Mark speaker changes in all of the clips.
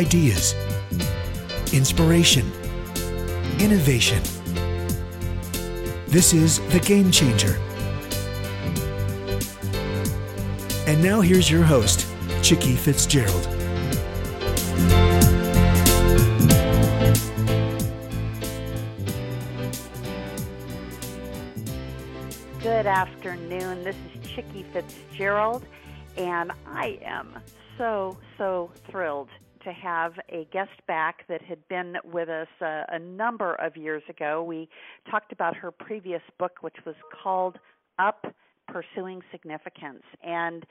Speaker 1: ideas, inspiration, innovation. This is The Game Changer. And now here's your host, Chicke Fitzgerald.
Speaker 2: Good afternoon. This is Chicke Fitzgerald, and I am so, so thrilled to have a guest back that had been with us a, a number of years ago. We talked about her previous book, which was called Up Pursuing Significance. And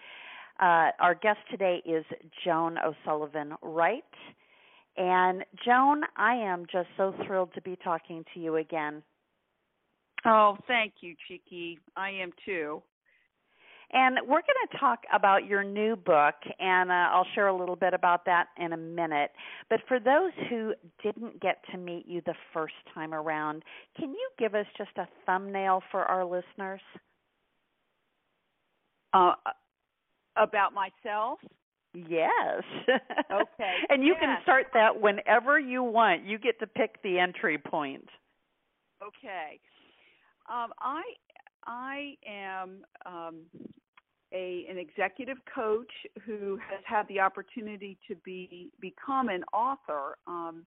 Speaker 2: uh, our guest today is Joan O'Sullivan Wright. And Joan, I am just so thrilled to be talking to you again.
Speaker 3: Oh, thank you, Cheeky. I am too.
Speaker 2: And we're going to talk about your new book, and uh, I'll share a little bit about that in a minute. But for those who didn't get to meet you the first time around, can you give us just a thumbnail for our listeners?
Speaker 3: Uh, about myself?
Speaker 2: Yes.
Speaker 3: Okay.
Speaker 2: and you
Speaker 3: yes.
Speaker 2: can start that whenever you want. You get to pick the entry point.
Speaker 3: Okay. Um, I I am um, a an executive coach who has had the opportunity to be become an author um,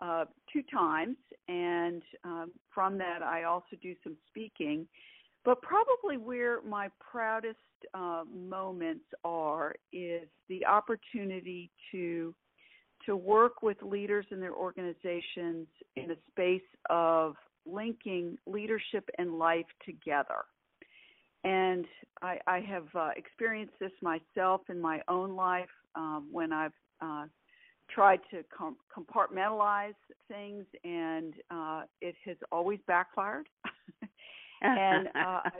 Speaker 3: uh, two times, and um, from that I also do some speaking. But probably where my proudest uh, moments are is the opportunity to to work with leaders in their organizations in a space of linking leadership and life together. And I, I have uh, experienced this myself in my own life um, when I've uh, tried to com- compartmentalize things, and uh, it has always backfired. and uh, I,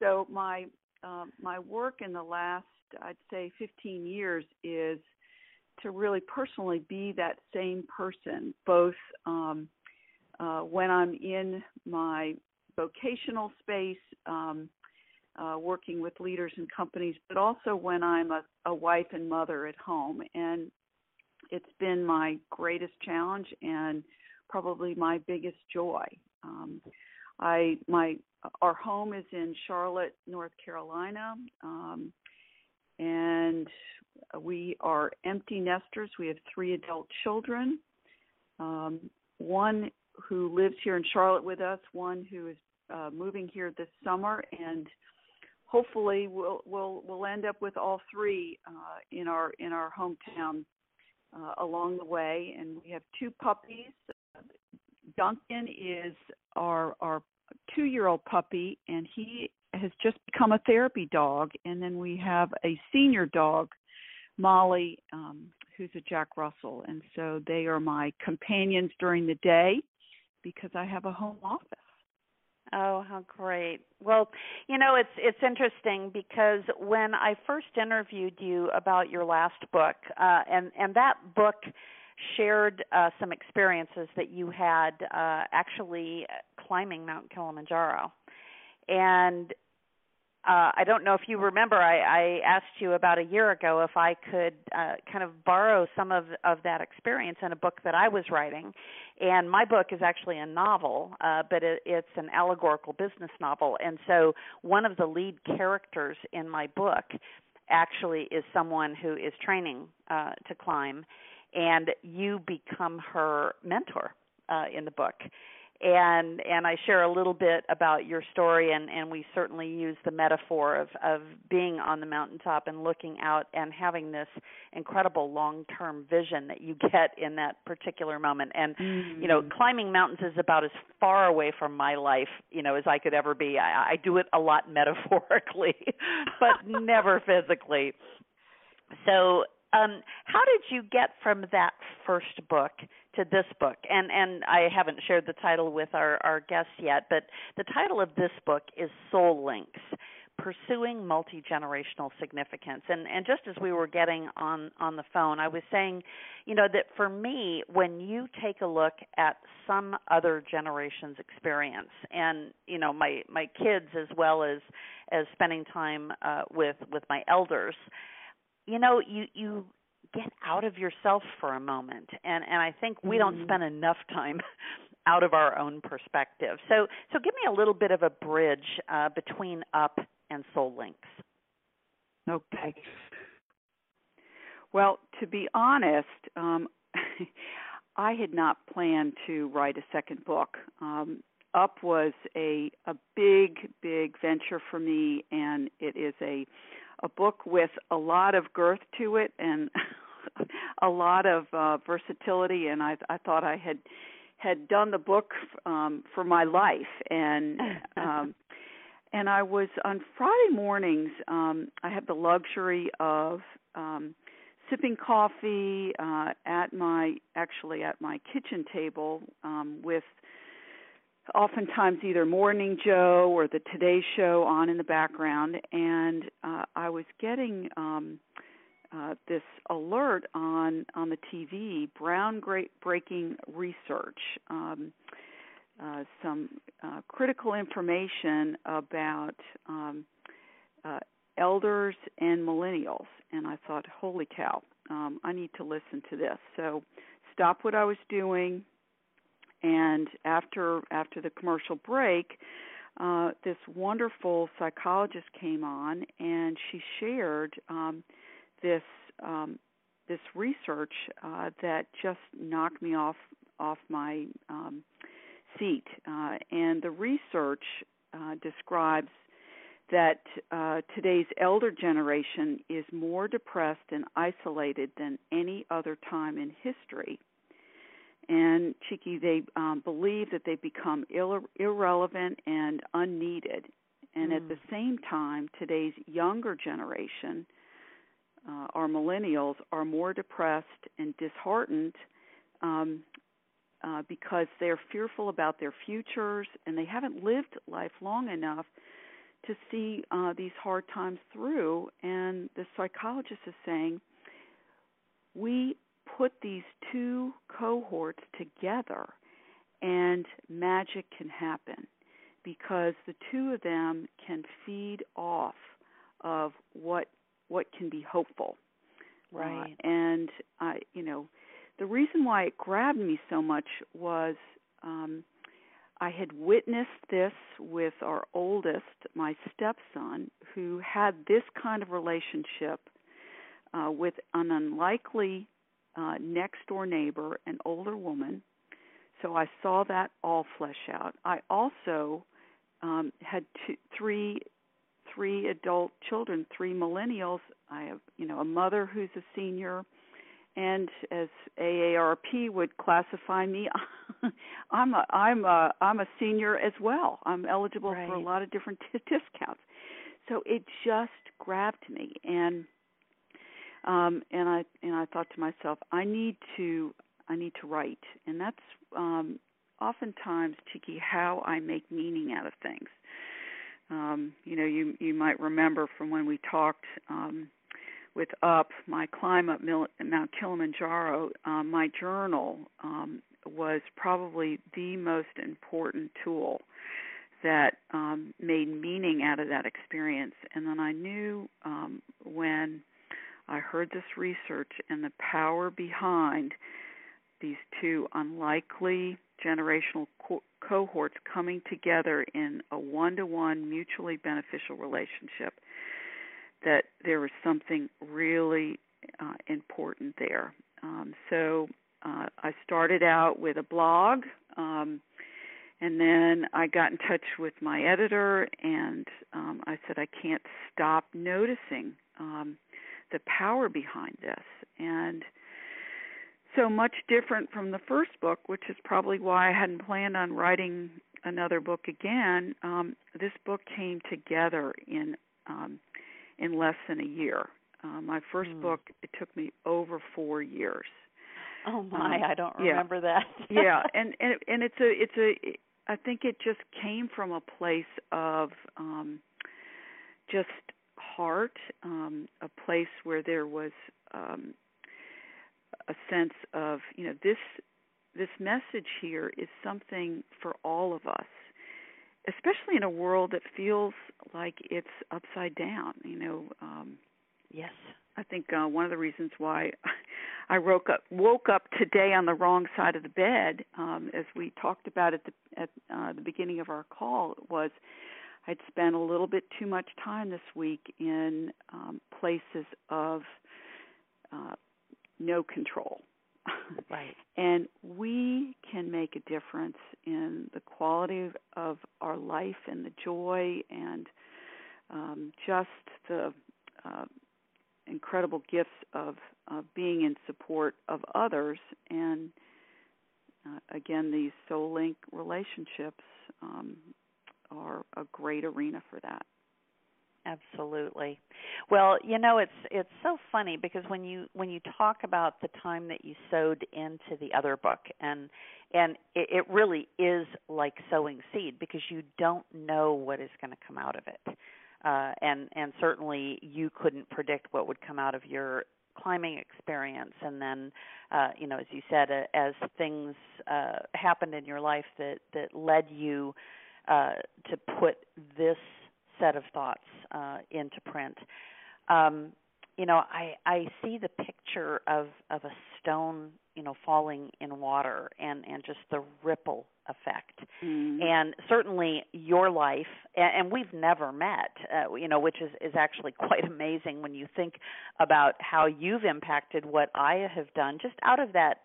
Speaker 3: so my uh, my work in the last, I'd say, 15 years is to really personally be that same person, both um, uh, when I'm in my vocational space, um, uh, working with leaders and companies, but also when I'm a, a wife and mother at home. And it's been my greatest challenge and probably my biggest joy. Um, I my our home is in Charlotte, North Carolina, um, and we are empty nesters. We have three adult children. Um, one who lives here in Charlotte with us, one who is uh, moving here this summer, and hopefully we'll we'll we'll end up with all three uh, in our in our hometown uh, along the way. And we have two puppies. Duncan is our our two year old puppy, and he has just become a therapy dog. And then we have a senior dog, Molly, um, who's a Jack Russell. And so they are my companions during the day because I have a home office.
Speaker 2: Oh, how great. Well, you know, it's it's interesting because when I first interviewed you about your last book, uh and and that book shared uh some experiences that you had uh actually climbing Mount Kilimanjaro. And uh, I don't know if you remember, I, I asked you about a year ago if I could uh, kind of borrow some of of that experience in a book that I was writing, and my book is actually a novel, uh, but it, it's an allegorical business novel, and so one of the lead characters in my book actually is someone who is training uh, to climb, and you become her mentor uh, in the book and and I share a little bit about your story and and we certainly use the metaphor of of being on the mountaintop and looking out and having this incredible long-term vision that you get in that particular moment. And
Speaker 3: mm.
Speaker 2: you know climbing mountains is about as far away from my life you know as I could ever be. I, I do it a lot metaphorically but never physically. So um how did you get from that first book to this book? And and I haven't shared the title with our our guests yet but the title of this book is Soul Links pursuing multi-generational significance. And and just as we were getting on on the phone I was saying you know that for me when you take a look at some other generation's experience and you know my my kids as well as as spending time uh with with my elders you know you you get out of yourself for a moment. And and I think we
Speaker 3: mm-hmm.
Speaker 2: don't spend enough time out of our own perspective. So so give me a little bit of a bridge uh, between up and soul links.
Speaker 3: Okay. Well, to be honest, um, I had not planned to write a second book. Um, Up was a a big, big venture for me, and it is a a book with a lot of girth to it and a lot of uh, versatility. And I I thought I had had done the book um, for my life, and um, and I was on Friday mornings. Um, I have the luxury of um, sipping coffee uh, at my actually at my kitchen table um, with oftentimes either Morning Joe or the Today Show on in the background, and uh, I was getting um, uh, this alert on on the TV, Brown breaking research, um, uh, some uh, critical information about um, uh, elders and millennials, and I thought, holy cow, um, I need to listen to this. So, stop what I was doing, and after after the commercial break. Uh, this wonderful psychologist came on and she shared um, this um, this research uh, that just knocked me off off my um, seat. Uh, and the research uh, describes that uh, today's elder generation is more depressed and isolated than any other time in history. And Chicke, they um, believe that they become ir- irrelevant and unneeded. And mm. at the same time, today's younger generation, uh, our millennials, are more depressed and disheartened um, uh, because they're fearful about their futures and they haven't lived life long enough to see uh, these hard times through. And the psychologist is saying, we put these two cohorts together and magic can happen because the two of them can feed off of what what can be hopeful.
Speaker 2: Right.
Speaker 3: uh, and i you know the reason why it grabbed me so much was um I had witnessed this with our oldest, my stepson, who had this kind of relationship uh, with an unlikely uh, next door neighbor, an older woman. So I saw that all flesh out. I also um, had two, three three adult children, three millennials. I have, you know, a mother who's a senior, and as AARP would classify me, I'm a I'm a I'm a senior as well. I'm eligible
Speaker 2: right.
Speaker 3: for a lot of different t- discounts. So it just grabbed me and um and I and I thought to myself, I need to I need to write. And that's um oftentimes Chicke how I make meaning out of things. Um, you know, you you might remember from when we talked um with up my climb up Mount Kilimanjaro, um, my journal um, was probably the most important tool that um, made meaning out of that experience. And then I knew um, when I heard this research and the power behind these two unlikely generational co- cohorts coming together in a one to one mutually beneficial relationship that there was something really uh, important there. Um, so uh, I started out with a blog, um, and then I got in touch with my editor, and um, I said I can't stop noticing um, the power behind this, and so much different from the first book, which is probably why I hadn't planned on writing another book again. Um, this book came together in um, in less than a year. Uh, my first
Speaker 2: mm.
Speaker 3: book it took me over four years.
Speaker 2: Oh my,
Speaker 3: um,
Speaker 2: I don't
Speaker 3: yeah.
Speaker 2: remember that.
Speaker 3: yeah, and and and it's a it's a I think it just came from a place of um just heart, um a place where there was um a sense of, you know, this this message here is something for all of us especially in a world that feels like it's upside down. You know, um,
Speaker 2: yes.
Speaker 3: I think uh, one of the reasons why I woke up woke up today on the wrong side of the bed. Um, as we talked about at the at uh, the beginning of our call, was I'd spent a little bit too much time this week in um, places of uh, no control.
Speaker 2: Right.
Speaker 3: and we can make a difference in the quality of our life and the joy and um, just the uh, incredible gifts of, of being in support of others. And uh, again, these soul link relationships um, are a great arena for that.
Speaker 2: Absolutely. Well, you know it's it's so funny because when you when you talk about the time that you sowed into the other book and and it, it really is like sowing seed because you don't know what is going to come out of it. Uh and and certainly you couldn't predict what would come out of your climbing experience and then uh you know as you said uh, as things uh happened in your life that that led you uh, to put this set of thoughts uh, into print. Um, you know, I I see the picture of of a stone, you know, falling in water and and just the ripple effect.
Speaker 3: Mm.
Speaker 2: And certainly your life, and, and we've never met, uh, you know, which is is actually quite amazing when you think about how you've impacted what I have done just out of that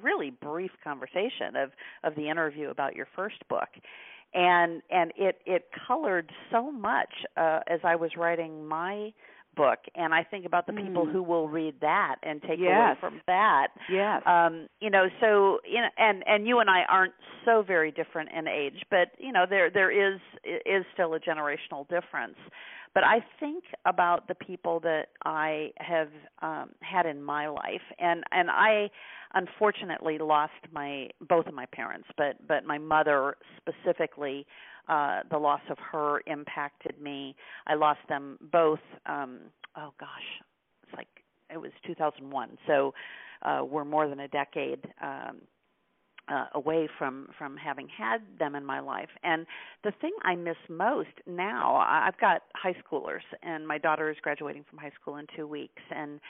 Speaker 2: really brief conversation of of the interview about your first book and and it it colored so much uh, as I was writing my book and I think about the people
Speaker 3: Mm.
Speaker 2: who will read that and take away from that
Speaker 3: Yes.
Speaker 2: um you know so you know and and you and I aren't so very different in age but you know there there is is still a generational difference but I think about the people that I have um had in my life and and I unfortunately lost my both of my parents but but my mother specifically uh the loss of her impacted me. I lost them both um oh gosh it's like it was 2001 so uh we're more than a decade um uh, away from from having had them in my life. And the thing i miss most now i've got high schoolers and my daughter is graduating from high school in 2 weeks. And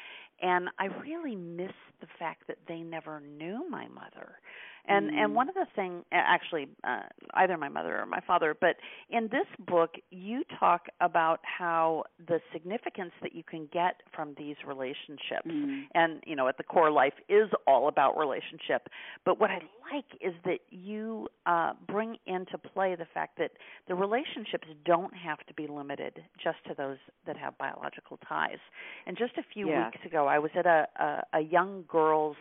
Speaker 2: and i really miss the fact that they never knew my mother and
Speaker 3: Mm.
Speaker 2: and one of the thing actually uh, either my mother or my father but in this book you talk about how the significance that you can get from these relationships
Speaker 3: Mm.
Speaker 2: and you know at the core life is all about relationship but what i like is that you uh bring into play the fact that the relationships don't have to be limited just to those that have biological ties and just a few
Speaker 3: Yes.
Speaker 2: weeks ago i was at a a, a young girls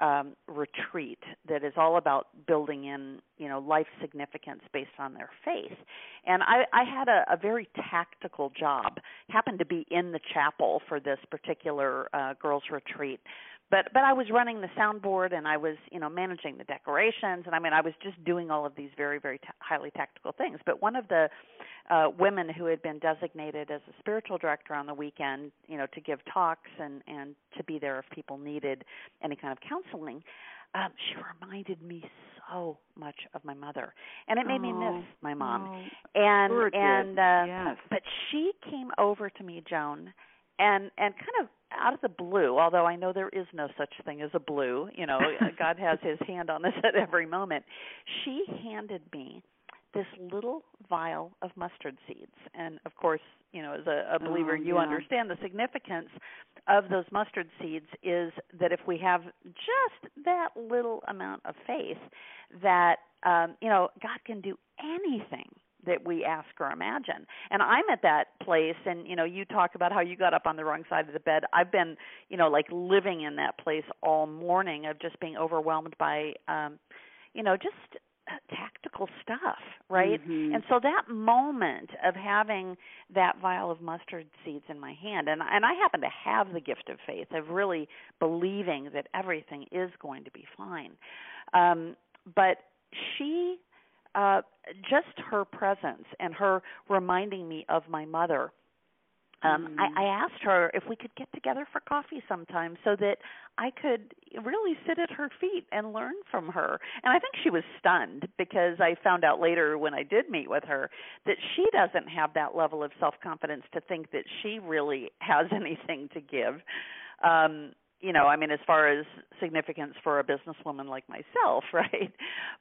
Speaker 2: um, retreat that is all about building in, you know, life significance based on their faith. And I, I had a, a very tactical job. Happened to be in the chapel for this particular uh, girls' retreat, but but I was running the soundboard and I was, you know, managing the decorations, and I mean, I was just doing all of these very very ta- highly tactical things. But one of the uh, women who had been designated as a spiritual director on the weekend, you know, to give talks and and to be there if people needed any kind of counseling, um, she reminded me so much of my mother, and it made me
Speaker 3: Oh,
Speaker 2: miss my mom.
Speaker 3: Oh,
Speaker 2: And
Speaker 3: sure
Speaker 2: and uh,
Speaker 3: yes.
Speaker 2: but she came over to me, Joan, and and kind of out of the blue, although I know there is no such thing as a blue, you know, God has his hand on this at every moment. She handed me this little vial of mustard seeds. And of course, you know, as a, a believer,
Speaker 3: Oh,
Speaker 2: you
Speaker 3: yeah.
Speaker 2: understand the significance of those mustard seeds is that if we have just that little amount of faith, that um, you know, God can do anything that we ask or imagine. And I'm at that place and you know, you talk about how you got up on the wrong side of the bed. I've been, you know, like living in that place all morning of just being overwhelmed by um you know, just uh, tactical stuff, right?
Speaker 3: Mhm.
Speaker 2: And so that moment of having that vial of mustard seeds in my hand, and and I happen to have the gift of faith of really believing that everything is going to be fine. Um, but she, uh, just her presence and her reminding me of my mother. Um,
Speaker 3: Mm.
Speaker 2: I, I asked her if we could get together for coffee sometime so that I could really sit at her feet and learn from her. And I think she was stunned because I found out later when I did meet with her that she doesn't have that level of self confidence to think that she really has anything to give. Um you know, I mean, as far as significance for a businesswoman like myself, right?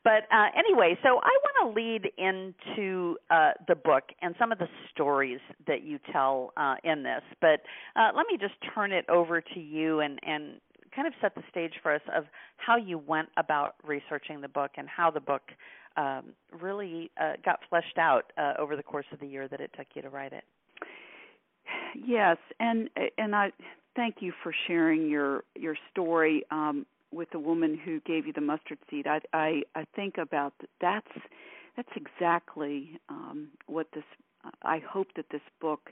Speaker 2: But uh, anyway, so I want to lead into uh, the book and some of the stories that you tell uh, in this. But uh, let me just turn it over to you and and kind of set the stage for us of how you went about researching the book and how the book um, really uh, got fleshed out uh, over the course of the year that it took you to write it.
Speaker 3: Yes, and and I thank you for sharing your your story um, with the woman who gave you the mustard seed. I I, I think about that's that's exactly um, what this. I hope that this book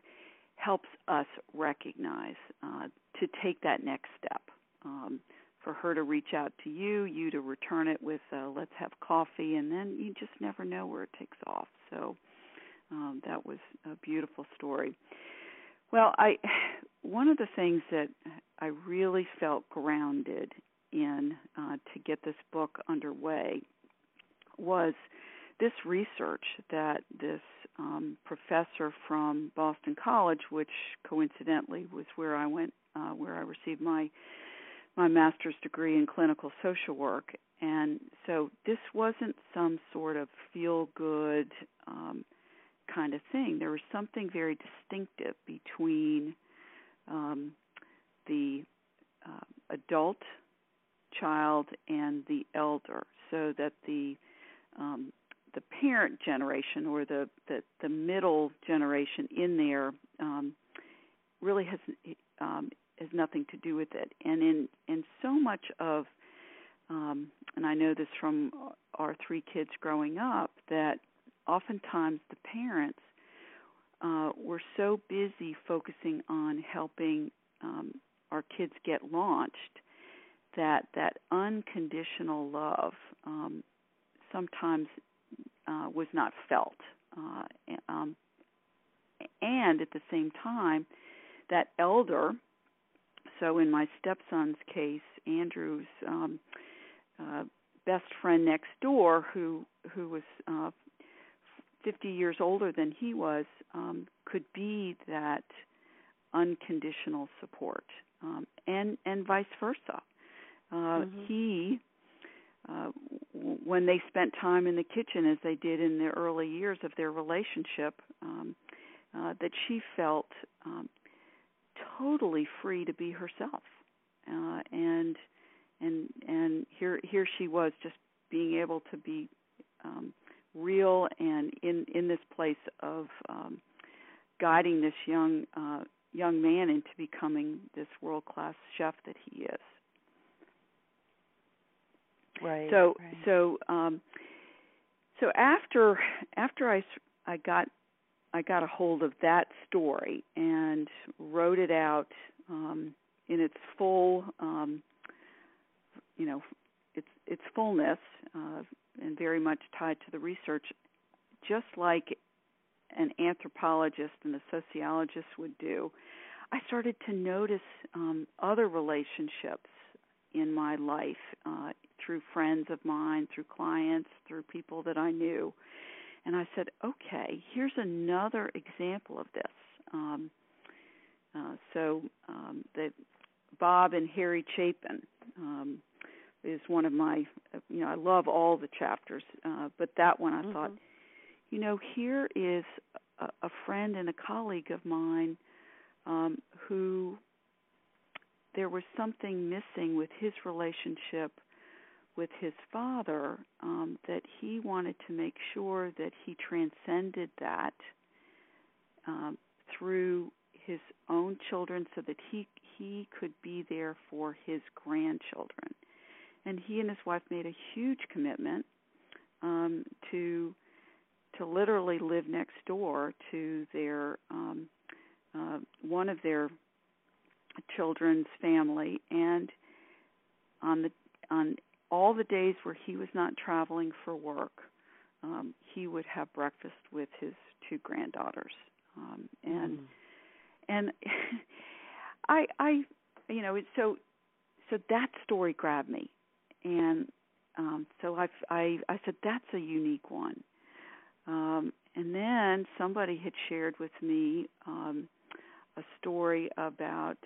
Speaker 3: helps us recognize uh, to take that next step. Um, for her to reach out to you, you to return it with uh, "Let's have coffee," and then you just never know where it takes off. So um, that was a beautiful story. Well, I one of the things that I really felt grounded in uh, to get this book underway was this research that this um, professor from Boston College, which coincidentally was where I went, uh, where I received my my master's degree in clinical social work, and so this wasn't some sort of feel good um, kind of thing. There was something very distinctive between um, the uh, adult child and the elder, so that the um, the parent generation or the, the, the middle generation in there um, really has um, has nothing to do with it. And in in so much of um, and I know this from our three kids growing up that oftentimes the parents uh, were so busy focusing on helping um, our kids get launched that that unconditional love um, sometimes uh, was not felt, uh, um, and at the same time, that elder. So in my stepson's case, Andrew's um, uh, best friend next door, who who was uh, 50 years older than he was um, could be that unconditional support, um, and and vice versa. Uh, mm-hmm. He, uh, w- when they spent time in the kitchen as they did in the early years of their relationship, um, uh, that she felt um, totally free to be herself, uh, and and and here here she was just being able to be um, real and in in this place of um, guiding this young uh, young man into becoming this world class chef that he is.
Speaker 2: Right.
Speaker 3: So
Speaker 2: right.
Speaker 3: so um, so after after I I got I got a hold of that story and wrote it out um, in its full um, you know its its fullness. Uh, and very much tied to the research, just like an anthropologist and a sociologist would do, I started to notice um, other relationships in my life uh, through friends of mine, through clients, through people that I knew. And I said, okay, here's another example of this. Um, uh, so um, Bob and Harry Chapin, um, is one of my you know I love all the chapters, uh, but that one I mm-hmm. thought, you know, here is a, a friend and a colleague of mine um, who there was something missing with his relationship with his father um, that he wanted to make sure that he transcended that um, through his own children so that he he could be there for his grandchildren and he and his wife made a huge commitment um, to to literally live next door to their um, uh, one of their children's family, and on the on all the days where he was not traveling for work, um, he would have breakfast with his two granddaughters, um, and mm. and I I you know so so that story grabbed me and um, so I, I I said that's a unique one. Um, and then somebody had shared with me um, a story about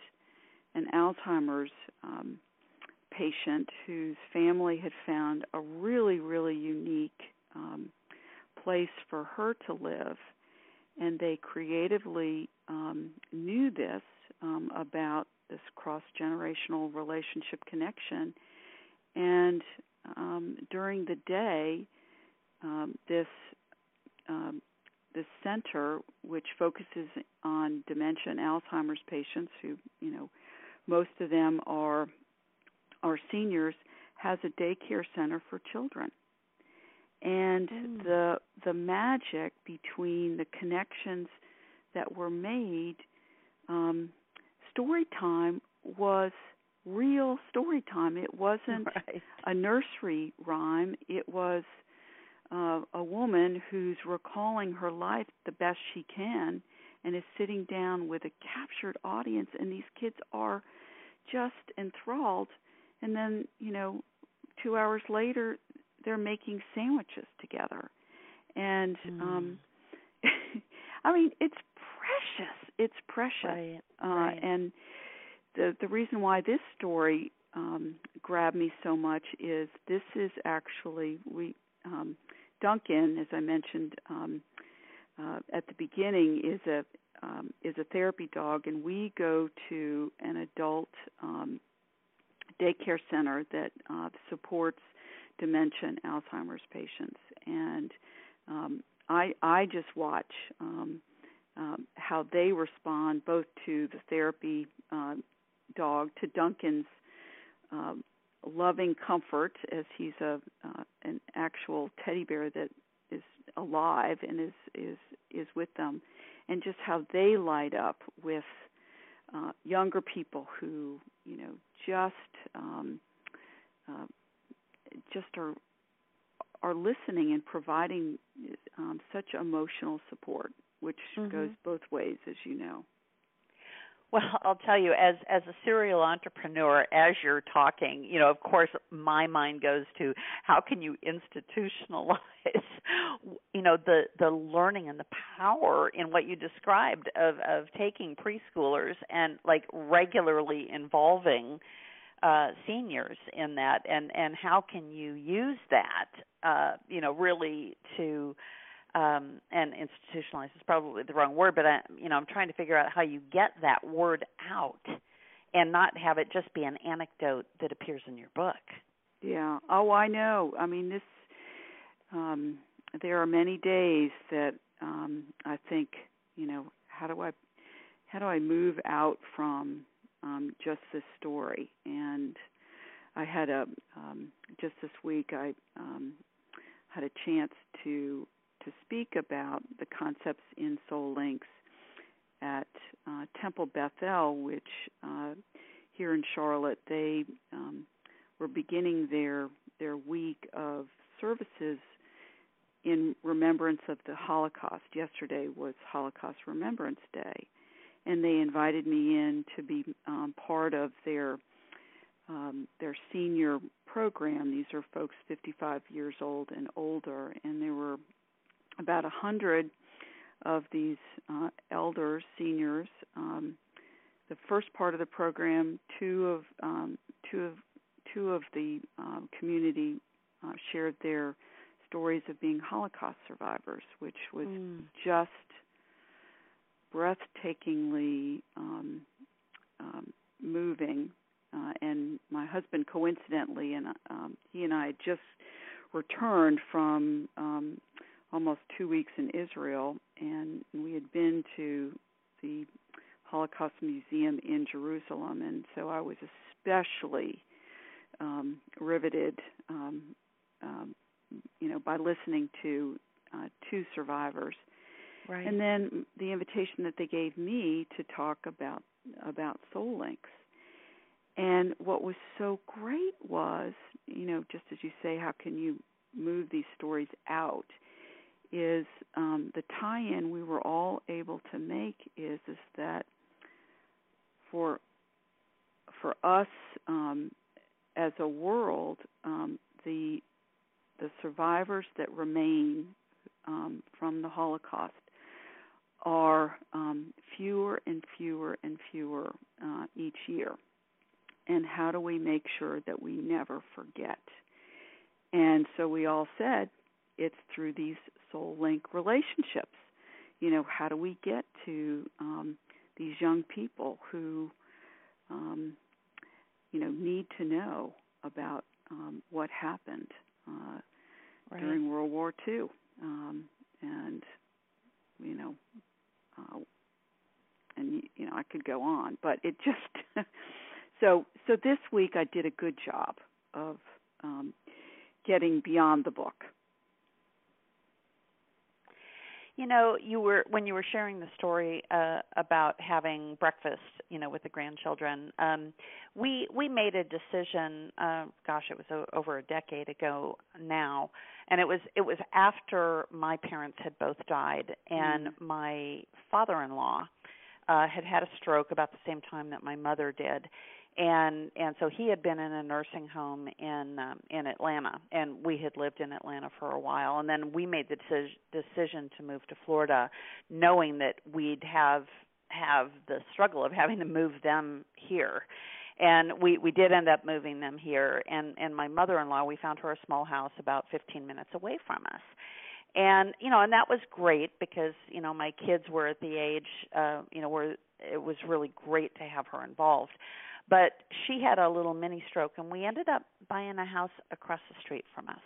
Speaker 3: an Alzheimer's um, patient whose family had found a really, really unique um, place for her to live, and they creatively um, knew this um, about this cross generational relationship connection. And um, during the day, um, this um, this center, which focuses on dementia and Alzheimer's patients, who you know most of them are are seniors, has a daycare center for children. And mm. the the magic between the connections that were made, um, story time was real story time. It wasn't
Speaker 2: right.
Speaker 3: a nursery rhyme. It was uh, a woman who's recalling her life the best she can and is sitting down with a captured audience and these kids are just enthralled and then you know 2 hours later they're making sandwiches together and
Speaker 2: mm.
Speaker 3: um I mean it's precious it's precious
Speaker 2: right.
Speaker 3: uh
Speaker 2: right.
Speaker 3: and the the reason why this story um grabbed me so much is this is actually we um Duncan, as I mentioned um, uh, at the beginning, is a um, is a therapy dog, and we go to an adult um, daycare center that uh, supports dementia and Alzheimer's patients. And um, I I just watch um, um, how they respond both to the therapy uh, dog, to Duncan's um, loving comfort as he's a uh, an actual teddy bear that is alive and is is is with them and just how they light up with uh, younger people who you know just um, uh, just are are listening and providing um, such emotional support, which
Speaker 2: mm-hmm.
Speaker 3: goes both ways, as you know.
Speaker 2: Well, I'll tell you, as as a serial entrepreneur, as you're talking, you know, of course, my mind goes to how can you institutionalize, you know, the the learning and the power in what you described of of taking preschoolers and like regularly involving uh seniors in that and and how can you use that uh you know really to um, and institutionalized is probably the wrong word, but I, you know, I'm trying to figure out how you get that word out and not have it just be an anecdote that appears in your book.
Speaker 3: Yeah. Oh, I know. I mean, this. Um, there are many days that um, I think, you know, how do I, how do I move out from um, just this story? And I had a um, just this week I um, had a chance to to speak about the concepts in Soul Links at uh, Temple Bethel, which uh, here in Charlotte they um, were beginning their their week of services in remembrance of the Holocaust. Yesterday was Holocaust Remembrance Day, and they invited me in to be um, part of their um, their senior program. These are folks 55 years old and older, and there were about a hundred of these uh, elders, seniors. Um, the first part of the program, two of um, two of two of the um, community uh, shared their stories of being Holocaust survivors, which was
Speaker 2: mm.
Speaker 3: just breathtakingly um, um, moving. Uh, and my husband, coincidentally, and um, he and I had just returned from um, almost two weeks in Israel, and we had been to the Holocaust Museum in Jerusalem, and so I was especially um, riveted, um, um, you know, by listening to uh, two survivors.
Speaker 2: Right.
Speaker 3: And then the invitation that they gave me to talk about about Soul Links. And what was so great was, you know, just as you say, how can you move these stories out? Is um, the tie-in we were all able to make is is that for for us um, as a world, um, the the survivors that remain um, from the Holocaust are um, fewer and fewer and fewer uh, each year. And how do we make sure that we never forget? And so we all said it's through these soul link relationships. You know, how do we get to um, these young people who, um, you know, need to know about um, what happened uh, right. during World War II, um, and you know, uh, and you know, I could go on, but it just so so this week I did a good job of um, getting beyond the book.
Speaker 2: You know, you were when you were sharing the story uh, about having breakfast, you know, with the grandchildren. Um, we we made a decision. Uh, gosh, it was o- over a decade ago now, and it was it was after my parents had both died, and mm. my father-in-law uh, had had a stroke about the same time that my mother did, and and so he had been in a nursing home in um, in Atlanta and we had lived in Atlanta for a while. And then we made the decision decision to move to Florida knowing that we'd have have the struggle of having to move them here. And we we did end up moving them here. And and my mother-in-law we found her a small house about 15 minutes away from us. And you know and that was great because you know my kids were at the age uh you know where it was really great to have her involved but she had a little mini stroke, and we ended up buying a house across the street from us.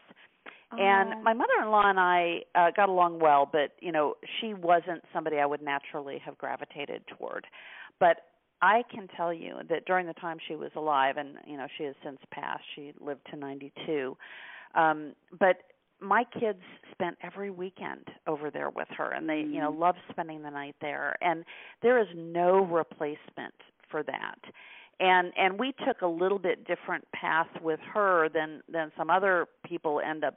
Speaker 2: Oh. And my mother-in-law and I uh, got along well, but you know, she wasn't somebody I would naturally have gravitated toward. But I can tell you that during the time she was alive, and you know, she has since passed. She lived to 92. Um, but my kids spent every weekend over there with her and they you know mm. loved spending the night there and there is no replacement for that and and we took a little bit different path with her than than some other people end up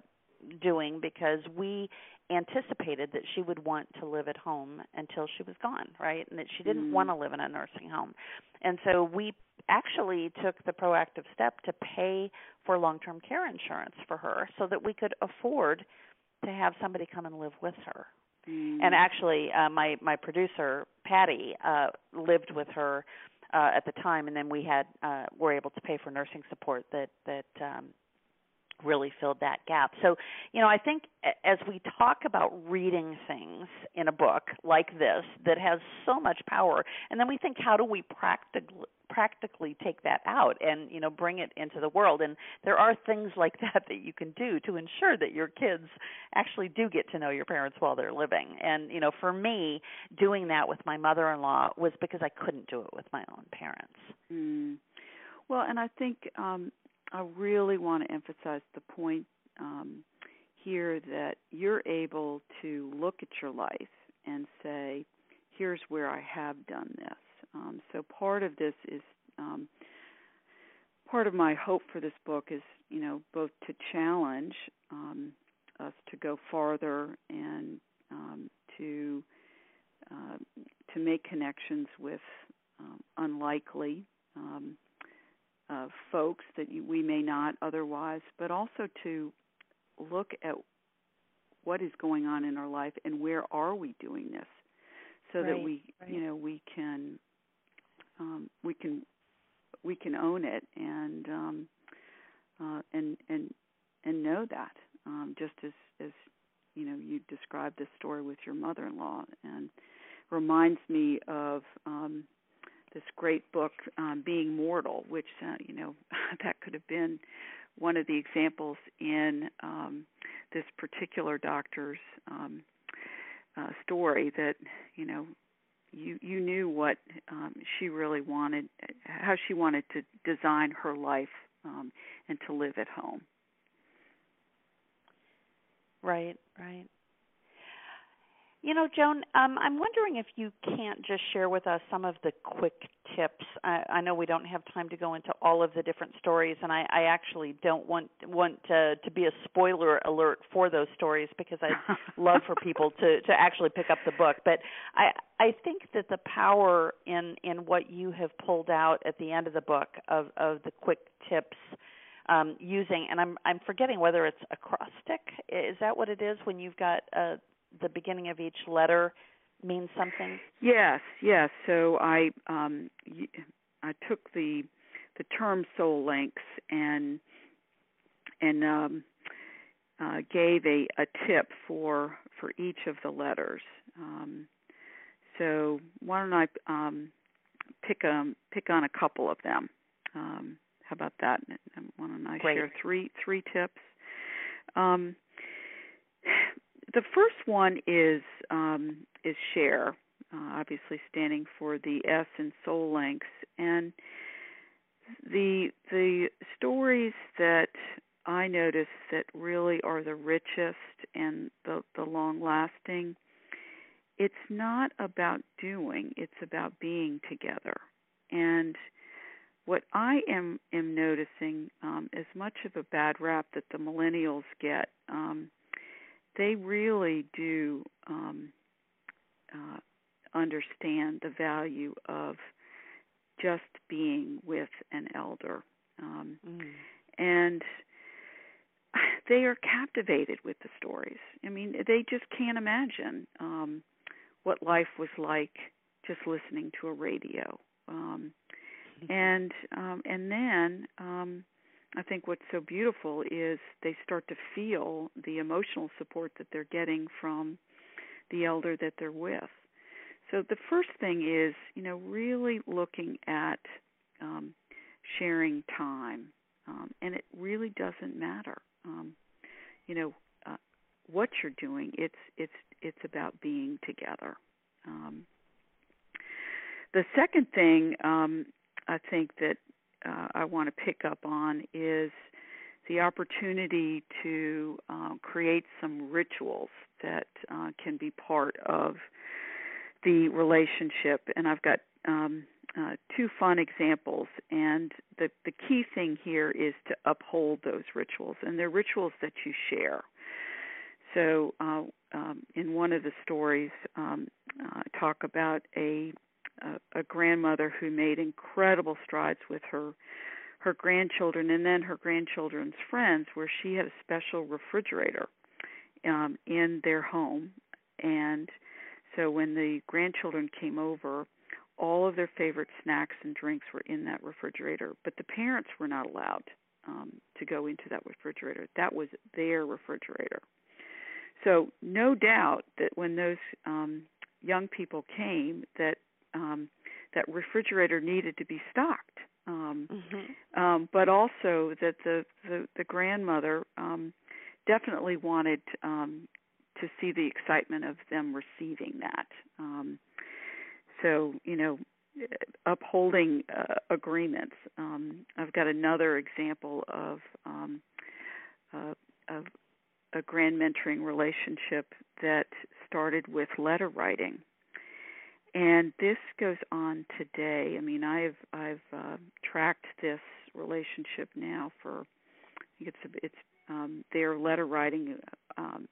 Speaker 2: doing because we anticipated that she would want to live at home until she was gone right and that she didn't mm. want to live in a nursing home and so we actually took the proactive step to pay for long-term care insurance for her so that we could afford to have somebody come and live with her mm. and actually uh my my producer Patty uh lived with her uh, at the time, and then we had uh, were able to pay for nursing support that that um, really filled that gap. So, you know, I think as we talk about reading things in a book like this that has so much power, and then we think, how do we practically practically take that out and you know bring it into the world and there are things like that that you can do to ensure that your kids actually do get to know your parents while they're living and you know for me doing that with my mother-in-law was because I couldn't do it with my own parents
Speaker 3: mm. well and I think um I really want to emphasize the point um here that you're able to look at your life and say here's where I have done this. Um, so part of this is um, part of my hope for this book is you know both to challenge um, us to go farther and um, to uh, to make connections with um, unlikely um, uh, folks that you, we may not otherwise, but also to look at what is going on in our life and where are we doing this, so
Speaker 2: right,
Speaker 3: that we
Speaker 2: right.
Speaker 3: you know we can um, we can we can own it and um, uh, and and and know that um, just as as you know you described this story with your mother-in-law and reminds me of um, this great book um, being mortal which uh, you know that could have been one of the examples in um, this particular doctor's um, uh, story that you know you you knew what um, she really wanted, how she wanted to design her life um, and to live at home.
Speaker 2: Right, right. You know, Joan, um, I'm wondering if you can't just share with us some of the quick tips. I, I know we don't have time to go into all of the different stories, and I, I actually don't want want to, to be a spoiler alert for those stories because I'd love for people to to actually pick up the book. But I I think that the power in in what you have pulled out at the end of the book of of the quick tips um, using, and I'm I'm forgetting whether it's acrostic. Is that what it is when you've got uh, the beginning of each letter means something?
Speaker 3: Yes, yes. So I um I took the the term soul links and and um uh, gave a, a tip for for each of the letters. Um, so why don't I um, pick um pick on a couple of them? Um, how about that? Why don't I
Speaker 2: Great.
Speaker 3: share three three tips? Um, the first one is um, is share, uh, obviously standing for the S in Soul Links, and the the stories that I notice that really are the richest and the the long lasting. It's not about doing; it's about being together, and what I am am noticing, um, as much of a bad rap that the millennials get, um, they really do um, uh, understand the value of just being with an elder, um,
Speaker 2: mm.
Speaker 3: and they are captivated with the stories. I mean, they just can't imagine um, what life was like just listening to a radio. Um, and um, and then um, I think what's so beautiful is they start to feel the emotional support that they're getting from the elder that they're with. So the first thing is, you know, really looking at um, sharing time, um, and it really doesn't matter, um, you know, uh, what you're doing. It's it's it's about being together. Um, the second thing um, I think that uh, I want to pick up on is the opportunity to uh, create some rituals that uh, can be part of the relationship. And I've got um, uh, two fun examples. And the the key thing here is to uphold those rituals, and they're rituals that you share. So, uh, um, in one of the stories, um, uh, talk about a a, grandmother who made incredible strides with her her grandchildren and then her grandchildren's friends where she had a special refrigerator um in their home. And so when the grandchildren came over all of their favorite snacks and drinks were in that refrigerator but the parents were not allowed um to go into that refrigerator. That was their refrigerator. So no doubt that when those um young people came that um, that refrigerator needed to be stocked. Um,
Speaker 2: mm-hmm.
Speaker 3: um, but also that the the, the grandmother um, definitely wanted um, to see the excitement of them receiving that. Um, so you know, upholding uh, agreements. Um, I've got another example of um, uh, of a grand mentoring relationship that started with letter writing and this goes on today. I mean, I've I've uh, tracked this relationship now for I think it's it's um, their letter writing um,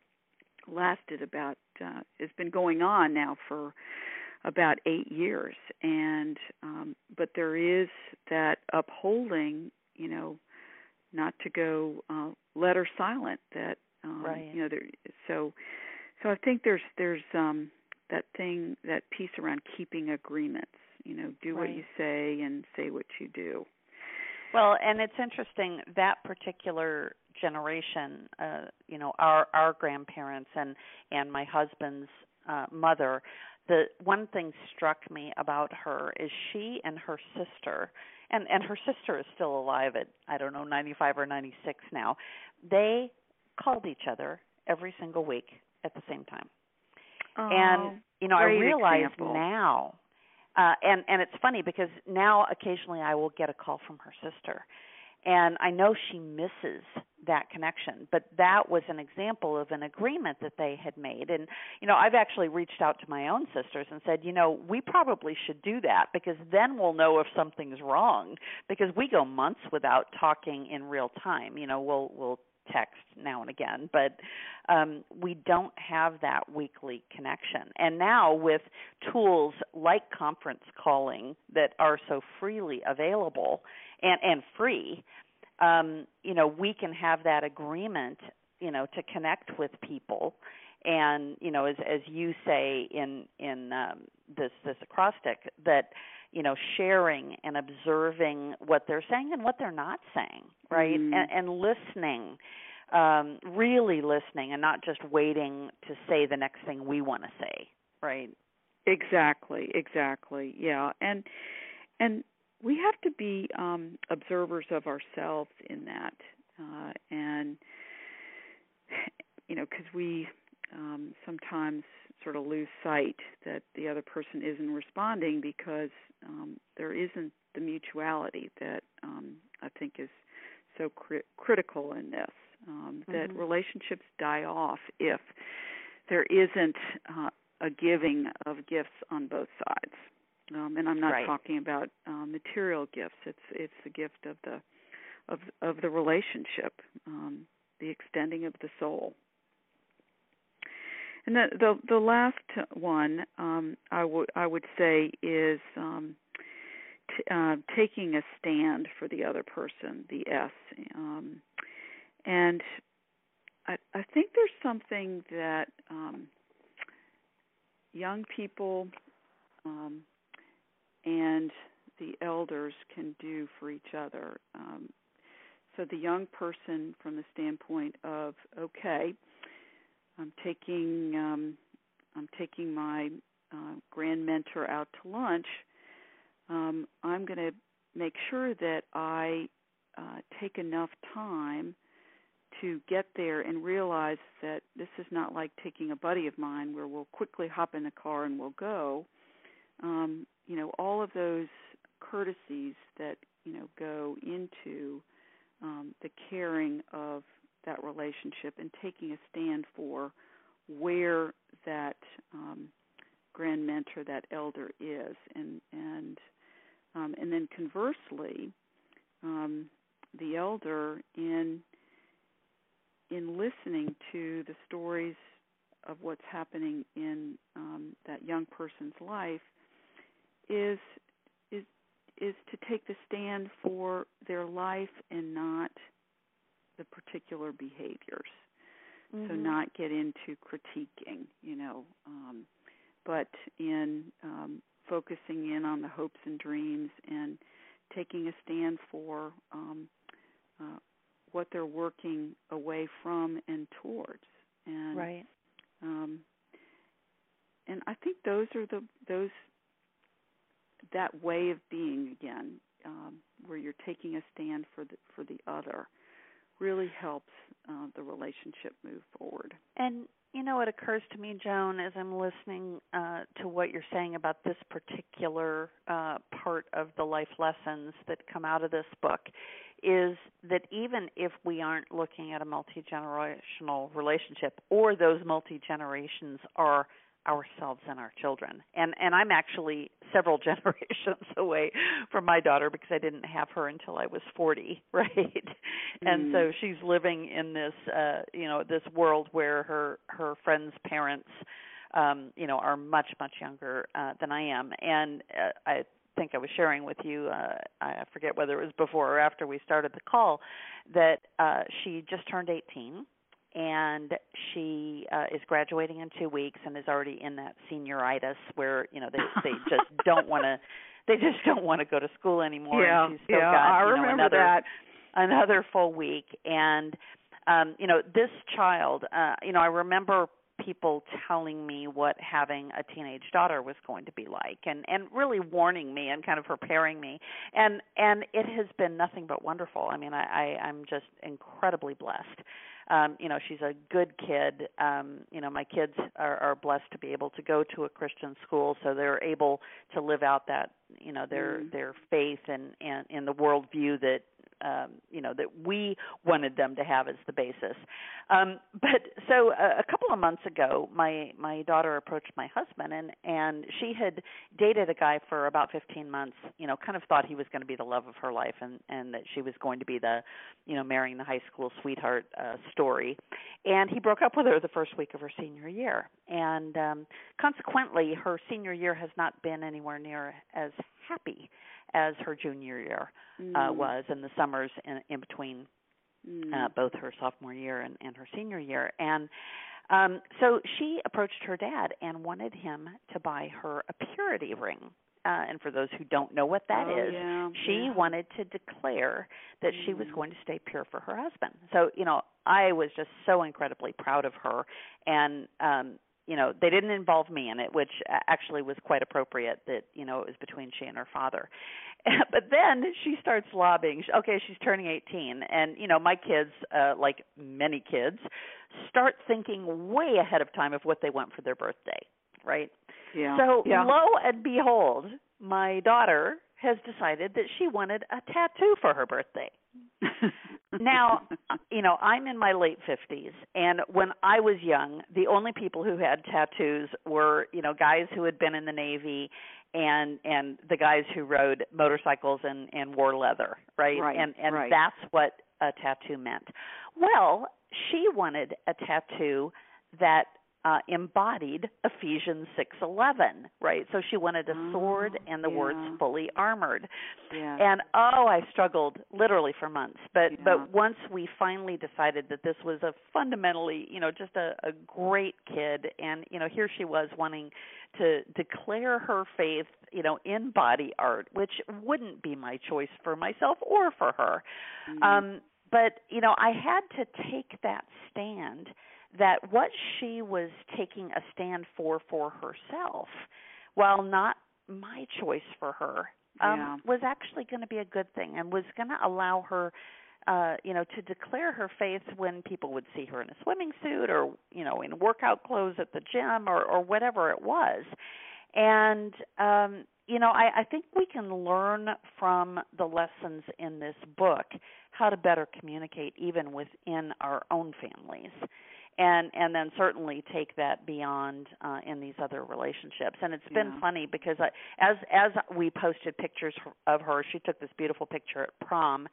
Speaker 3: lasted about uh, it's been going on now for about eight years, and um, but there is that upholding, you know, not to go uh, letter silent. That um,
Speaker 2: right.
Speaker 3: you know, there. So so I think there's there's um that thing that piece around keeping agreements you know do
Speaker 2: right.
Speaker 3: what you say and say what you do
Speaker 2: well and it's interesting that particular generation uh you know our our grandparents and and my husband's uh mother the one thing struck me about her is she and her sister and and her sister is still alive at i don't know 95 or 96 now they called each other every single week at the same time
Speaker 3: Oh,
Speaker 2: and you know, I realize
Speaker 3: example.
Speaker 2: now, uh, and and it's funny because now occasionally I will get a call from her sister, and I know she misses that connection. But that was an example of an agreement that they had made, and you know, I've actually reached out to my own sisters and said, you know, we probably should do that because then we'll know if something's wrong because we go months without talking in real time. You know, we'll we'll text now and again, but um, we don't have that weekly connection. And now with tools like conference calling that are so freely available and, and free, um, you know, we can have that agreement, you know, to connect with people and you know as as you say in in um, this this acrostic that you know sharing and observing what they're saying and what they're not saying right
Speaker 3: Mm.
Speaker 2: and, and listening um really listening and not just waiting to say the next thing we want to say right
Speaker 3: Exactly, exactly. Yeah. And and we have to be um observers of ourselves in that. Uh and you know, cuz we um sometimes sort of lose sight that the other person isn't responding because um there isn't the mutuality that um I think is so cri- critical in this um that
Speaker 2: Mhm.
Speaker 3: relationships die off if there isn't uh, a giving of gifts on both sides. Um, and I'm not
Speaker 2: Right.
Speaker 3: talking about uh, material gifts. It's it's the gift of the of of the relationship, um, the extending of the soul. And the the, the last one um, I would I would say is um, t- uh, taking a stand for the other person, the S. Um, and I, I think there's something that um, young people um, and the elders can do for each other. Um, so the young person, from the standpoint of, okay, I'm taking um, I'm taking my uh, grand mentor out to lunch. Um, I'm going to make sure that I uh, take enough time to get there and realize that this is not like taking a buddy of mine where we'll quickly hop in the car and we'll go. Um, you know, all of those courtesies that you know go into um, the caring of that relationship and taking a stand for where that um, grand mentor, that elder is, and and um, and then conversely, um, the elder in in listening to the stories of what's happening in um, that young person's life is is is to take the stand for their life and not the particular behaviors. So
Speaker 2: Mhm.
Speaker 3: not get into critiquing, you know, um, but in um, focusing in on the hopes and dreams and taking a stand for um, uh, what they're working away from and towards. And
Speaker 2: right
Speaker 3: um, and I think those are the those that way of being again, um, where you're taking a stand for the for the other, really helps uh, the relationship move forward.
Speaker 2: And you know, it occurs to me, Joan, as I'm listening uh, to what you're saying about this particular uh, part of the life lessons that come out of this book, is that even if we aren't looking at a multi generational relationship, or those multi generations are ourselves and our children. And and I'm actually several generations away from my daughter because I didn't have her until I was 40, right? And
Speaker 3: Mm.
Speaker 2: so she's living in this uh you know this world where her her friends' parents um you know are much much younger uh than I am and uh, I think I was sharing with you uh I forget whether it was before or after we started the call that uh she just turned 18 and she uh, is graduating in two weeks and is already in that senioritis where you know they they just don't want to they just don't want to go to school anymore
Speaker 3: yeah,
Speaker 2: and she's still
Speaker 3: yeah,
Speaker 2: got
Speaker 3: I
Speaker 2: you know
Speaker 3: remember
Speaker 2: another
Speaker 3: that.
Speaker 2: another full week. And um you know this child uh you know I remember people telling me what having a teenage daughter was going to be like and and really warning me and kind of preparing me. And and it has been nothing but wonderful. I mean i, I i'm just incredibly blessed um you know she's a good kid um you know my kids are are blessed to be able to go to a christian school so they're able to live out that you know their
Speaker 3: Mm.
Speaker 2: their faith and and in the worldview that um you know that we wanted them to have as the basis. Um but so a, a couple of months ago my my daughter approached my husband and and she had dated a guy for about 15 months you know kind of thought he was going to be the love of her life and and that she was going to be the you know marrying the high school sweetheart uh story. And he broke up with her the first week of her senior year. And um consequently her senior year has not been anywhere near as happy as her junior year uh,
Speaker 3: Mm.
Speaker 2: was and the summers in, in between
Speaker 3: Mm.
Speaker 2: uh, both her sophomore year and, and her senior year. And Um, so she approached her dad and wanted him to buy her a purity ring. Uh, and for those who don't know what that
Speaker 3: oh,
Speaker 2: is,
Speaker 3: yeah,
Speaker 2: she
Speaker 3: yeah.
Speaker 2: wanted to declare that
Speaker 3: mm.
Speaker 2: she was going to stay pure for her husband. So, you know, I was just so incredibly proud of her and um you know they didn't involve me in it which actually was quite appropriate that you know it was between she and her father. But then she starts lobbying okay she's turning 18 and you know my kids uh like many kids start thinking way ahead of time of what they want for their birthday right?
Speaker 3: Yeah
Speaker 2: so
Speaker 3: yeah.
Speaker 2: lo and behold my daughter has decided that she wanted a tattoo for her birthday now, you know, I'm in my late 50s and when I was young, the only people who had tattoos were, you know, guys who had been in the navy and and the guys who rode motorcycles and and wore leather, right?
Speaker 3: Right,
Speaker 2: and and
Speaker 3: right.
Speaker 2: that's what a tattoo meant. Well, she wanted a tattoo that uh, embodied Ephesians 6:11, right? So she wanted a sword
Speaker 3: Oh,
Speaker 2: and the
Speaker 3: yeah.
Speaker 2: words fully armored.
Speaker 3: yeah.
Speaker 2: And oh, I struggled literally for months. But
Speaker 3: Yeah.
Speaker 2: but once we finally decided that this was a fundamentally, you know, just a, a great kid and you know, here she was wanting to declare her faith, you know, in body art, which wouldn't be my choice for myself or for her.
Speaker 3: Mhm.
Speaker 2: Um but you know, I had to take that stand that what she was taking a stand for for herself, while not my choice for her, um,
Speaker 3: Yeah.
Speaker 2: was actually going to be a good thing and was going to allow her, uh, you know, to declare her faith when people would see her in a swimming suit or you know in workout clothes at the gym or or whatever it was, and um, you know I, I think we can learn from the lessons in this book how to better communicate even within our own families and and then certainly take that beyond uh, in these other relationships. And it's been
Speaker 3: Yeah.
Speaker 2: funny because I, as as we posted pictures of her, she took this beautiful picture at prom.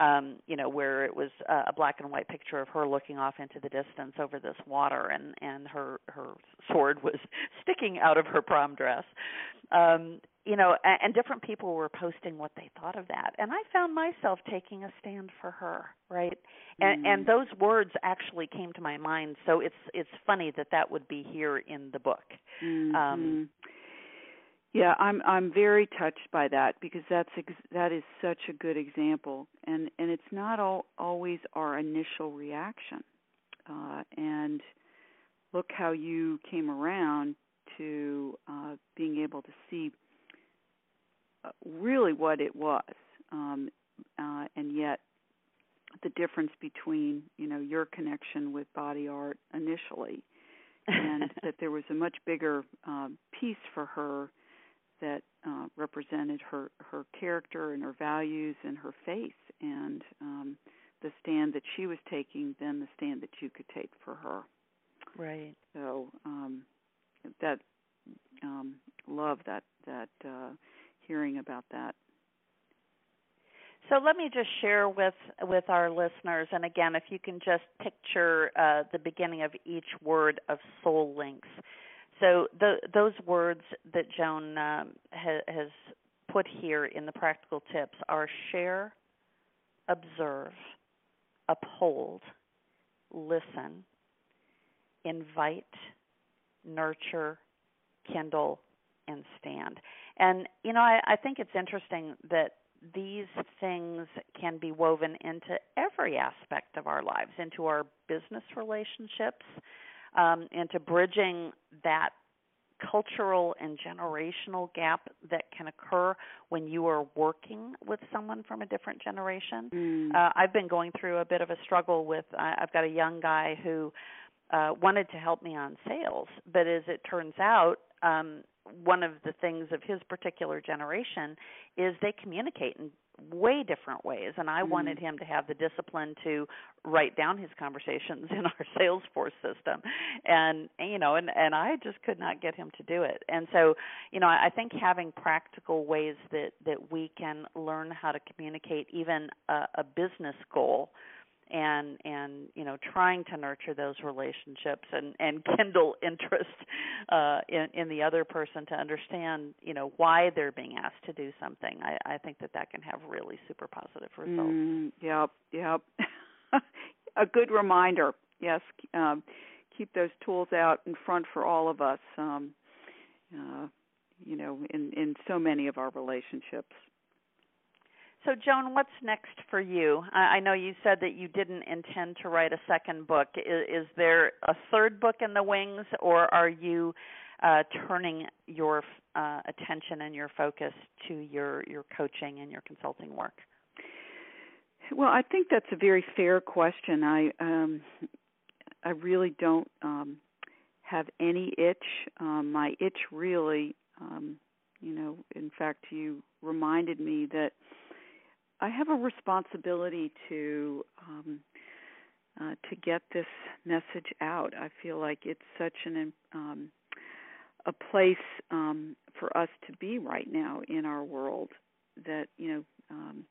Speaker 2: Um, you know, where it was uh, a black and white picture of her looking off into the distance over this water, and and her her sword was sticking out of her prom dress. Um, you know, and, and different people were posting what they thought of that, and I found myself taking a stand for her, right? and
Speaker 3: Mm.
Speaker 2: and those words actually came to my mind so it's it's funny that that would be here in the book
Speaker 3: Mhm.
Speaker 2: Um,
Speaker 3: yeah, I'm I'm very touched by that because that's ex- that is such a good example, and and it's not all, always our initial reaction, uh, and look how you came around to uh, being able to see really what it was, um, uh, and yet the difference between you know your connection with body art initially and that there was a much bigger um, piece for her that uh, represented her her character and her values and her faith and um, the stand that she was taking than the stand that you could take for her.
Speaker 2: right
Speaker 3: So um, that um, love that that uh, hearing about that.
Speaker 2: so let me just share with with our listeners and again if you can just picture uh, the beginning of each word of soul links so the, those words that joan um, ha, has put here in the practical tips are share observe uphold listen invite nurture kindle and stand and you know I, I think it's interesting that these things can be woven into every aspect of our lives into our business relationships um, into bridging that cultural and generational gap that can occur when you are working with someone from a different generation
Speaker 3: Mm.
Speaker 2: uh, I've been going through a bit of a struggle with. Uh, I've got a young guy who uh, wanted to help me on sales, but as it turns out, um, one of the things of his particular generation is they communicate in way different ways, and I
Speaker 3: Mm.
Speaker 2: wanted him to have the discipline to write down his conversations in our Salesforce system, and you know, and and I just could not get him to do it, and so you know, I I think having practical ways that that we can learn how to communicate even a, a business goal and and you know trying to nurture those relationships and and kindle interest uh in in the other person to understand you know why they're being asked to do something i i think that that can have really super positive results
Speaker 3: Mm, yep, yep. a good reminder. Yes, um, keep those tools out in front for all of us. Um, uh, you know, in in so many of our relationships.
Speaker 2: So, Joan, what's next for you? I know you said that you didn't intend to write a second book. Is, is there a third book in the wings, or are you uh, turning your uh, attention and your focus to your your coaching and your consulting work?
Speaker 3: Well, I think that's a very fair question. I um, I really don't um, have any itch. Um, my itch really, um, you know, in fact, you reminded me that I have a responsibility to um, uh, to get this message out. I feel like it's such an um, a place um, for us to be right now in our world that you know um,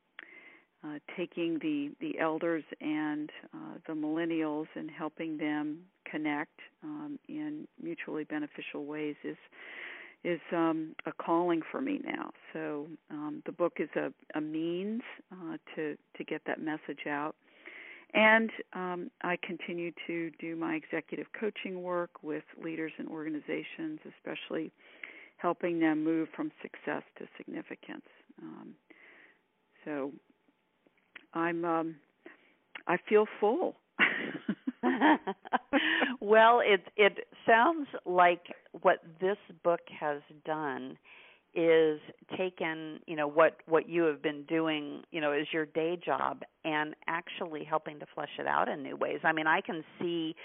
Speaker 3: uh, taking the the elders and uh, the millennials and helping them connect um, in mutually beneficial ways is is um, a calling for me now. So um, the book is a, a means uh, to to get that message out, and um, I continue to do my executive coaching work with leaders and organizations, especially helping them move from success to significance. Um, so I'm um, I feel full.
Speaker 2: well, it it sounds like what this book has done is taken, you know, what what you have been doing, you know, as your day job and actually helping to flesh it out in new ways. I mean, I can see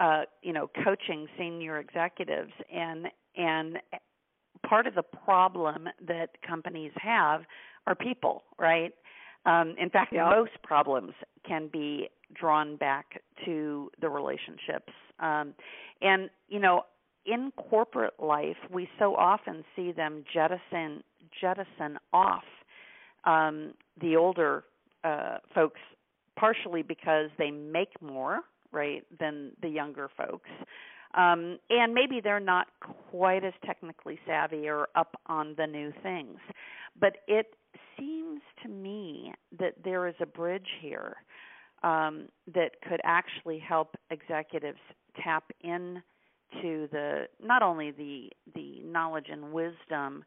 Speaker 2: uh, you know, coaching senior executives and and part of the problem that companies have are people, right? Um, in fact,
Speaker 3: yeah.
Speaker 2: most problems can be drawn back to the relationships. Um, and you know, in corporate life, we so often see them jettison jettison off um, the older uh, folks, partially because they make more, right, than the younger folks. Um, and maybe they're not quite as technically savvy or up on the new things. But it seems to me that there is a bridge here um, that could actually help executives tap in to the not only the the knowledge and wisdom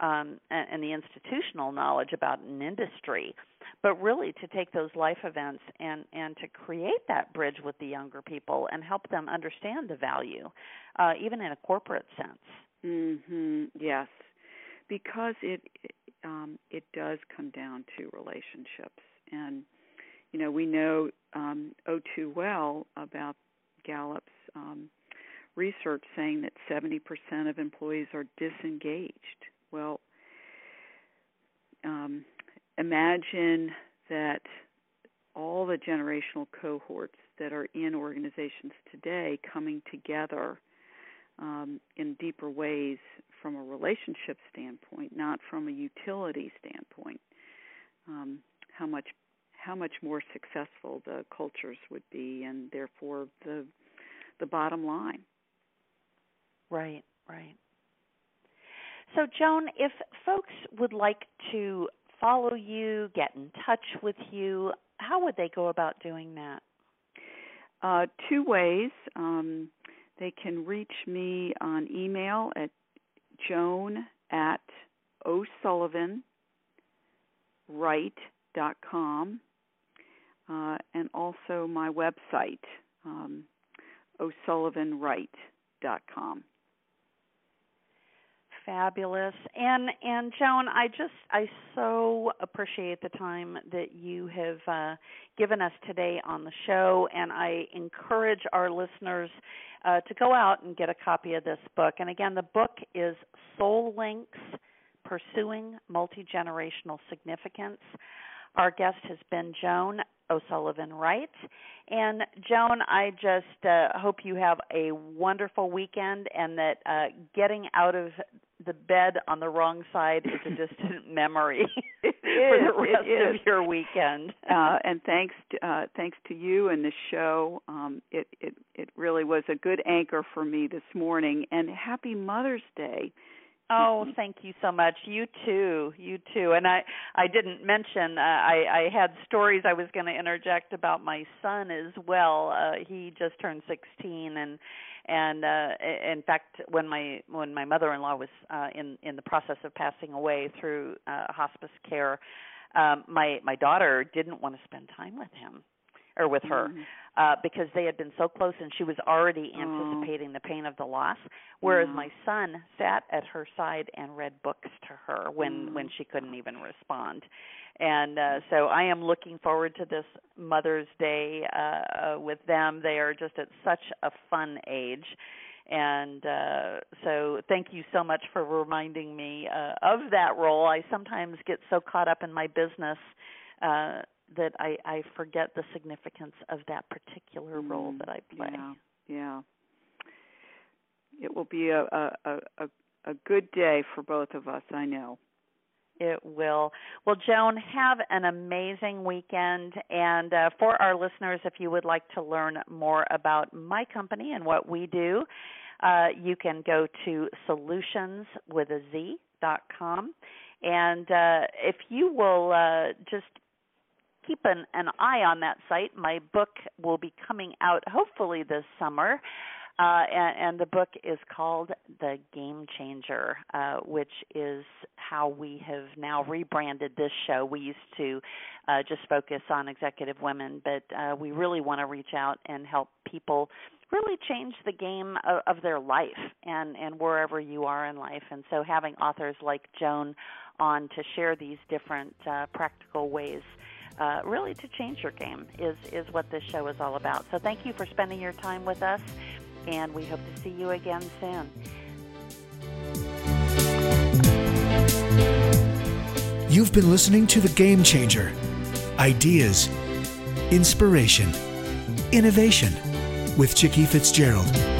Speaker 2: um, and, and the institutional knowledge about an industry, but really to take those life events and and to create that bridge with the younger people and help them understand the value, uh, even in a corporate sense.
Speaker 3: Mhm. Yes, because it um, it does come down to relationships, and you know we know um, oh too well about Gallup's um, research saying that 70% of employees are disengaged. Well, um, imagine that all the generational cohorts that are in organizations today coming together um, in deeper ways from a relationship standpoint, not from a utility standpoint. Um, how much how much more successful the cultures would be, and therefore the the bottom line.
Speaker 2: Right, right. So, Joan, if folks would like to follow you, get in touch with you, how would they go about doing that?
Speaker 3: Uh, two ways. Um, they can reach me on email at joan at o'sullivanwright.com uh, and also my website, um, o'sullivanwright.com
Speaker 2: fabulous. And and joan i just i so appreciate the time that you have uh, given us today on the show. And i encourage our listeners uh, to go out and get a copy of this book. And again the book is soul links pursuing multi-generational significance our guest has been joan O'Sullivan Wright. And Joan, I just uh, hope you have a wonderful weekend and that uh, getting out of the bed on the wrong side is a distant memory for the rest of your weekend.
Speaker 3: Uh, and thanks, to, uh, thanks to you and the show. Um, it it it really was a good anchor for me this morning. And happy Mother's Day
Speaker 2: Oh, thank you so much. You too. You too. And I I didn't mention uh, I I had stories I was going to interject about my son as well. Uh he just turned 16 and and uh in fact when my when my mother-in-law was uh in in the process of passing away through uh hospice care um my my daughter didn't want to spend time with him or with her
Speaker 3: Mhm.
Speaker 2: uh because they had been so close and she was already
Speaker 3: Oh.
Speaker 2: anticipating the pain of the loss whereas
Speaker 3: Yeah.
Speaker 2: my son sat at her side and read books to her when
Speaker 3: Mm.
Speaker 2: when she couldn't even respond and uh so I am looking forward to this Mother's Day uh, uh with them they are just at such a fun age and uh so thank you so much for reminding me uh, of that role I sometimes get so caught up in my business uh that I I forget the significance of that particular role
Speaker 3: Mm,
Speaker 2: that I play.
Speaker 3: Yeah, yeah. It will be a a a a, good day for both of us. I know.
Speaker 2: It will. Well, Joan, have an amazing weekend. And uh, for our listeners, if you would like to learn more about my company and what we do, uh, you can go to solutions with a Z dot com. And uh, if you will uh, just keep an, an eye on that site, my book will be coming out hopefully this summer. Uh, and, and the book is called The Game Changer, uh, which is how we have now rebranded this show. We used to uh, just focus on executive women, but uh, we really want to reach out and help people really change the game of, of their life and, and wherever you are in life. And so having authors like Joan on to share these different uh, practical ways uh, really to change your game is, is what this show is all about. So thank you for spending your time with us and we hope to see you again soon.
Speaker 1: You've been listening to The Game Changer Ideas, Inspiration, Innovation with Chicke Fitzgerald.